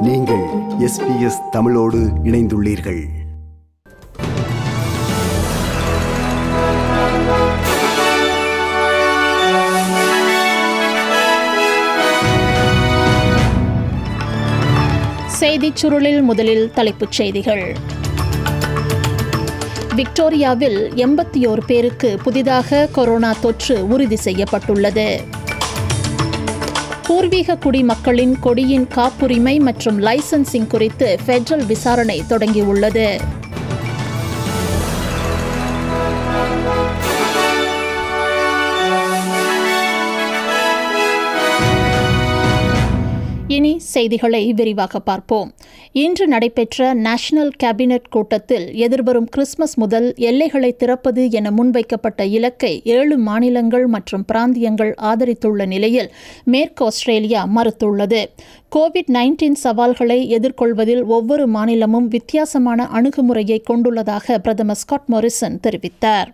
நீங்கள் எஸ்பிஎஸ் தமிழோடு இணைந்துள்ளீர்கள். செய்திச் சுருளில் முதலில் தலைப்புச் செய்திகள். விக்டோரியாவில் எண்பத்தி ஓரு பேருக்கு புதிதாக கொரோனா தொற்று உறுதி செய்யப்பட்டுள்ளது. பூர்வீக குடிமக்களின் கொடியின் காப்புரிமை மற்றும் லைசன்சிங் குறித்து ஃபெடரல் விசாரணை தொடங்கியுள்ளது. செய்திகளை விரிவாக பார்ப்போம். இன்று நடைபெற்ற நேஷனல் கேபினெட் கூட்டத்தில் எதிர்வரும் கிறிஸ்துமஸ் முதல் எல்லைகளை திறப்பது என முன்வைக்கப்பட்ட இலக்கை ஏழு மாநிலங்கள் மற்றும் பிராந்தியங்கள் ஆதரித்துள்ள நிலையில் மேற்கு ஆஸ்திரேலியா மறுத்துள்ளது. கோவிட் நைன்டீன் சவால்களை எதிர்கொள்வதில் ஒவ்வொரு மாநிலமும் வித்தியாசமான அணுகுமுறையை கொண்டுள்ளதாக பிரதமர் ஸ்காட் மொரிசன் தெரிவித்தார்.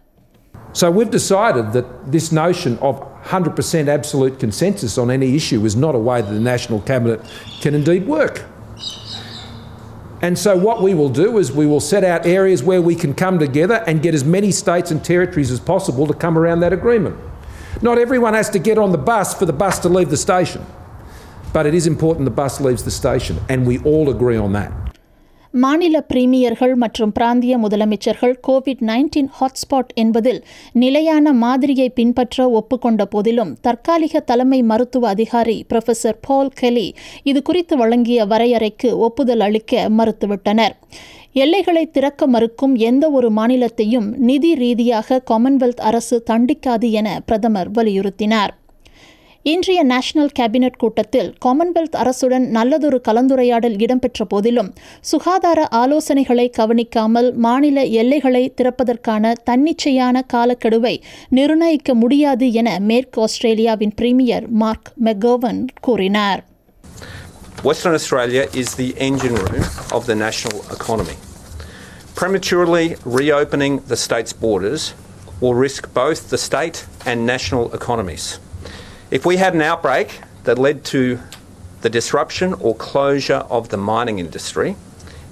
So we've decided that this notion of 100% absolute consensus on any issue is not a way that the National Cabinet can indeed work. And so what we will do is we will set out areas where we can come together and get as many states and territories as possible to come around that agreement. Not everyone has to get on the bus for the bus to leave the station. But it is important the bus leaves the station and we all agree on that. மாநில பிரீமியர்கள் மற்றும் பிராந்திய முதலமைச்சர்கள் Covid nineteen hotspot என்பதில் நிலையான மாதிரியை பின்பற்ற ஒப்புக்கொண்ட போதிலும் தற்காலிக தலைமை மருத்துவ அதிகாரி புரொஃபசர் பால் கெலி இது குறித்து வழங்கிய வரையறைக்கு ஒப்புதல் அளிக்க மறுத்துவிட்டனர். எல்லைகளை திறக்க மறுக்கும் எந்த ஒரு மாநிலத்தையும் நிதி ரீதியாக காமன்வெல்த் அரசு தண்டிக்காது என பிரதமர் வலியுறுத்தினார். இன்றைய நேஷனல் கேபினெட் கூட்டத்தில் காமன்வெல்த் அரசுடன் நல்லதொரு கலந்துரையாடல் இடம்பெற்ற போதிலும் சுகாதார ஆலோசனைகளை கவனிக்காமல் மாநில எல்லைகளை திறப்பதற்கான தன்னிச்சையான காலக்கெடுவை நிர்ணயிக்க முடியாது என மேற்கு ஆஸ்திரேலியாவின் பிரீமியர் மார்க் மெகோவன் கூறினார் Western Australia is the engine room of the national economy. Prematurely reopening the state's borders will risk both the state and national economies. If we had an outbreak that led to the disruption or closure of the mining industry,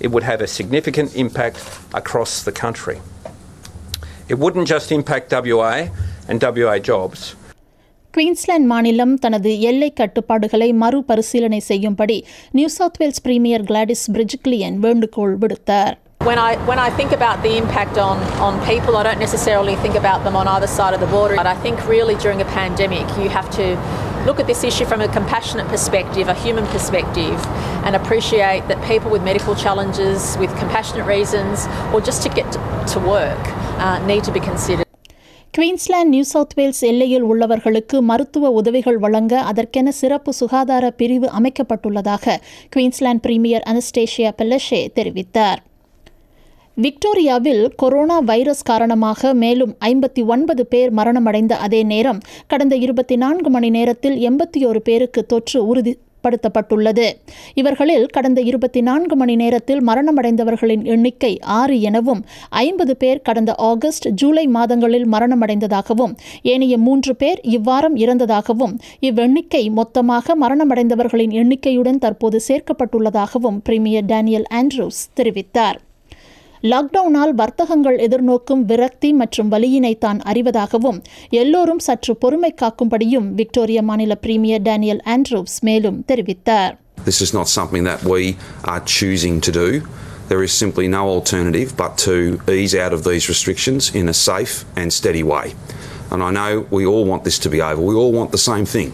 it would have a significant impact across the country. It wouldn't just impact WA and WA jobs, Queensland மாநிலம் தனது எல்லை கட்டுப்பாடுகளை மறுபரிசீலனை செய்யும்படி New South Wales premier Gladys Berejiklian வேண்டுகோள் விடுத்தார் When I, when I think about the impact on, on people, I don't necessarily think about them on either side of the border. But I think really during a pandemic, you have to look at this issue from a compassionate perspective, a human perspective, and appreciate that people with medical challenges, with compassionate reasons, or just to get to, work, uh, need to be considered. Queensland New South Wales எல்லையில் உள்ளவர்களுக்கு மருத்துவ உதவிகள் வழங்க அதற்கென சிறப்பு சுகாதார பிரிவு அமைக்கப்பட்டுள்ளதாக குயின்ஸ்லாந்து பிரீமியர் அனஸ்டேஷியா பெல்லஷே தெரிவித்தார் விக்டோரியாவில் கொரோனா வைரஸ் காரணமாக மேலும் ஐம்பத்தி ஒன்பது பேர் மரணமடைந்த அதே நேரம் கடந்த இருபத்தி நான்கு மணி நேரத்தில் எண்பத்தி ஒரு பேருக்கு தொற்று உறுதிப்படுத்தப்பட்டுள்ளது. இவர்களில் கடந்த இருபத்தி நான்கு மணி நேரத்தில் மரணமடைந்தவர்களின் எண்ணிக்கை ஆறு எனவும் ஐம்பது பேர் கடந்த ஆகஸ்ட் ஜூலை மாதங்களில் மரணமடைந்ததாகவும் ஏனைய மூன்று பேர் இவ்வாரம் இறந்ததாகவும் இவ்வெண்ணிக்கை மொத்தமாக மரணமடைந்தவர்களின் எண்ணிக்கையுடன் தற்போது சேர்க்கப்பட்டுள்ளதாகவும் பிரீமியர் டேனியல் ஆண்ட்ரூஸ் தெரிவித்தார். லாக்டவுனால் வர்த்தகங்கள் எதிர்நோக்கும் விரக்தி மற்றும் வலியினை தான் அறிவதாகவும் எல்லோரும் சற்று பொறுமை காக்கும்படியும் விக்டோரியா மாநில பிரீமியர் டேனியல் ஆண்ட்ரூஸ் மேலும் தெரிவித்தார் This is not something that we are choosing to do. There is simply no alternative but to ease out of these restrictions in a safe and steady way. And I know we all want this to be over. We all want the same thing.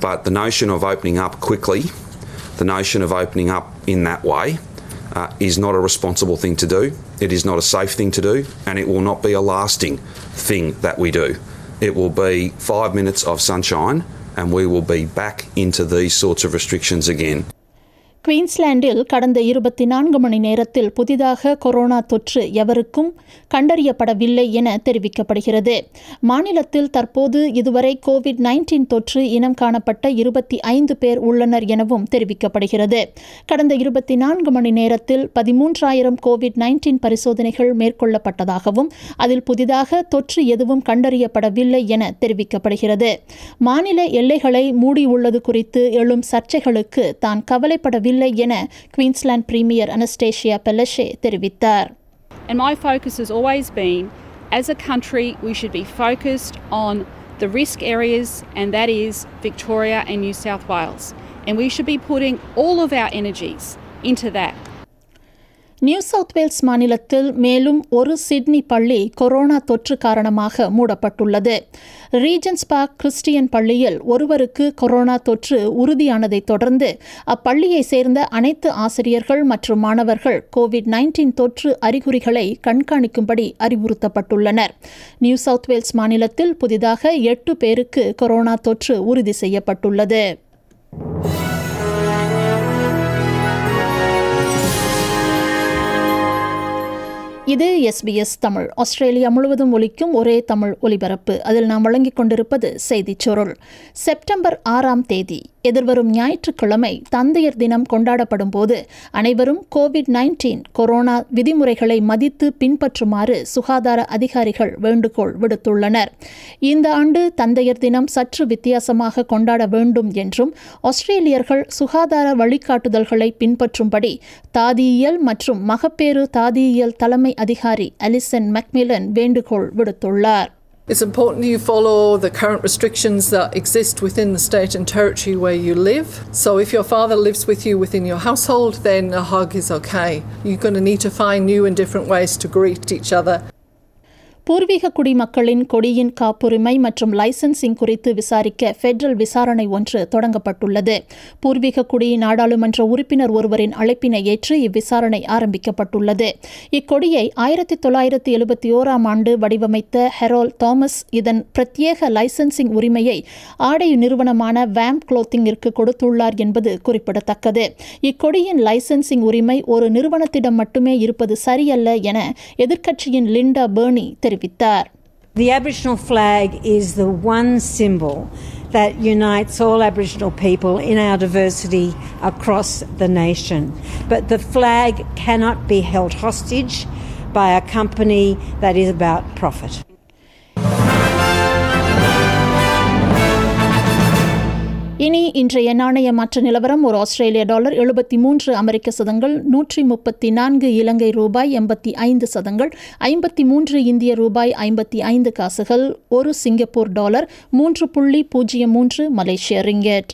But the notion of opening up quickly, the notion of opening up in that way, uh, is not a responsible thing to do. It is not a safe thing to do, and it will not be a lasting thing that we do. It will be five minutes of sunshine, and we will be back into these sorts of restrictions again. குயின்ஸ்லாண்டில் கடந்த இருபத்தி நான்கு மணி நேரத்தில் புதிதாக corona தொற்று எவருக்கும் கண்டறியப்படவில்லை என தெரிவிக்கப்படுகிறது. மாநிலத்தில் தற்போது இதுவரை கோவிட் நைன்டீன் தொற்று இனம் காணப்பட்ட இருபத்தி ஐந்து பேர் உள்ளனர் எனவும் தெரிவிக்கப்படுகிறது. கடந்த இருபத்தி நான்கு மணி நேரத்தில் பதிமூன்றாயிரம் கோவிட் நைன்டீன் பரிசோதனைகள் மேற்கொள்ளப்பட்டதாகவும் அதில் புதிதாக தொற்று எதுவும் கண்டறியப்படவில்லை என தெரிவிக்கப்படுகிறது. மாநில எல்லைகளை மூடியுள்ளது குறித்து எழும் சர்ச்சைகளுக்கு தான் கவலைப்படவில்லை இல்லை என குயின்ஸ்லாந்து பிரீமியர் அனஸ்டேஷியா பெலஷே தெரிவித்தார் And my focus has always been as a country, we should be focused on the risk areas, and that is Victoria and New South Wales. And we should be putting all of our energies into that. New South Wales மாநிலத்தில் மேலும் ஒரு Sydney பள்ளி corona தொற்று காரணமாக மூடப்பட்டுள்ளது. Regions park Christian பள்ளியில் ஒருவருக்கு corona தொற்று உறுதியானதை தொடர்ந்து அப்பள்ளியை சேர்ந்த அனைத்து ஆசிரியர்கள் மற்றும் மாணவர்கள் கோவிட் நைன்டீன் தொற்று அறிகுறிகளை கண்காணிக்கும்படி அறிவுறுத்தப்பட்டுள்ளனர். நியூ சவுத் வேல்ஸ் மாநிலத்தில் புதிதாக எட்டு பேருக்கு கொரோனா தொற்று உறுதி செய்யப்பட்டுள்ளது. இது எஸ்பிஎஸ் தமிழ். ஆஸ்திரேலியா முழுவதும் ஒலிக்கும் ஒரே தமிழ் ஒலிபரப்பு. அதில் நாம் வழங்கிக் கொண்டிருப்பது செய்திச் சுருள் செப்டம்பர் ஆறாம் தேதி எதிர்வரும் ஞாயிற்றுக்கிழமை தந்தையர் தினம் கொண்டாடப்படும் போது அனைவரும் கோவிட் நைன்டீன் கொரோனா விதிமுறைகளை மதித்து பின்பற்றுமாறு சுகாதார அதிகாரிகள் வேண்டுகோள் விடுத்துள்ளனர். இந்த ஆண்டு தந்தையர் தினம் சற்று வித்தியாசமாக கொண்டாட வேண்டும் என்றும் ஆஸ்திரேலியர்கள் சுகாதார வழிகாட்டுதல்களை பின்பற்றும்படி தாதியியல் மற்றும் மகப்பேறு தாதியியல் தலைமை அதிகாரி அலிசன் மெக்மிலன் வேண்டுகோள் விடுத்துள்ளார் It's important you follow the current restrictions that exist within the state and territory where you live. So, if your father lives with you within your household, then a hug is okay. You're going to need to find new and different ways to greet each other. பூர்வீக குடிமக்களின் கொடியின் காப்புரிமை மற்றும் licensing குறித்து விசாரிக்க federal விசாரணை ஒன்று தொடங்கப்பட்டுள்ளது. பூர்வீக குடி நாடாளுமன்ற உறுப்பினர் ஒருவரின் அழைப்பினை ஏற்று இவ்விசாரணை ஆரம்பிக்கப்பட்டுள்ளது. இக்கொடியை ஆயிரத்தி தொள்ளாயிரத்தி எழுபத்தி ஓராம் ஆண்டு வடிவமைத்த ஹெரோல் தாமஸ் இதன் பிரத்யேக லைசன்சிங் உரிமையை ஆடை நிறுவனமான வேம் குளோத்திங்கிற்கு கொடுத்துள்ளார் என்பது குறிப்பிடத்தக்கது. இக்கொடியின் லைசன்சிங் உரிமை ஒரு நிறுவனத்திடம் மட்டுமே இருப்பது சரியல்ல என எதிர்க்கட்சியின் லிண்டா பேர்னி தெரிவித்தார் The Aboriginal flag is the one symbol that unites all Aboriginal people in our diversity across the nation. But the flag cannot be held hostage by a company that is about profit. இனி இன்றைய நாணய மாற்ற நிலவரம் ஒரு ஆஸ்திரேலிய dollar எழுபத்தி மூன்று அமெரிக்க சதங்கள் நூற்றி முப்பத்தி நான்கு இலங்கை ரூபாய் எண்பத்தி ஐந்து சதங்கள் ஐம்பத்தி மூன்று இந்திய ரூபாய் ஐம்பத்தி ஐந்து காசுகள் ஒரு சிங்கப்பூர் டாலர் மூன்று புள்ளி பூஜ்ஜியம் மூன்று மலேசிய ரிங்கெட்.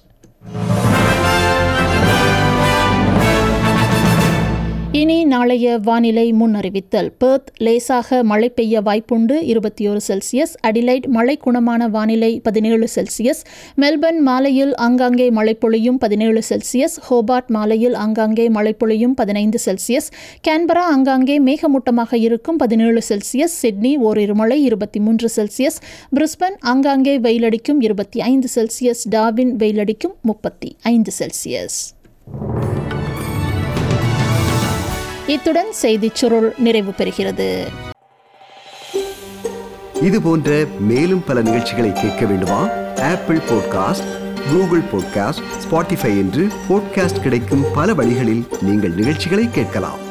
இனி நாளைய வானிலை முன்னறிவித்தல். பெர்த் லேசாக மழை பெய்ய வாய்ப்புண்டு. இருபத்தி ஒரு செல்சியஸ். அடிலைட் மழை குணமான வானிலை பதினேழு செல்சியஸ். மெல்பர்ன் மாலையில் ஆங்காங்கே மழை பொழியும் பதினேழு செல்சியஸ். ஹோபார்ட் மாலையில் ஆங்காங்கே மழை பொழியும் பதினைந்து செல்சியஸ். கேன்பரா ஆங்காங்கே மேகமூட்டமாக இருக்கும் பதினேழு செல்சியஸ். சிட்னி ஓரிரு மழை இருபத்தி மூன்று செல்சியஸ். பிரிஸ்பன் ஆங்காங்கே வெயிலடிக்கும் இருபத்தி ஐந்து செல்சியஸ். டாவின் வெயிலடிக்கும் முப்பத்தி ஐந்து செல்சியஸ். இத்துடன் செய்திச் சுருள் நிறைவு பெறுகிறது. இது போன்ற மேலும் பல நிகழ்ச்சிகளை கேட்க வேண்டுமா? Apple podcast Google podcast Spotify என்று பாட்காஸ்ட் கிடைக்கும் பல வழிகளில் நீங்கள் நிகழ்ச்சிகளை கேட்கலாம்.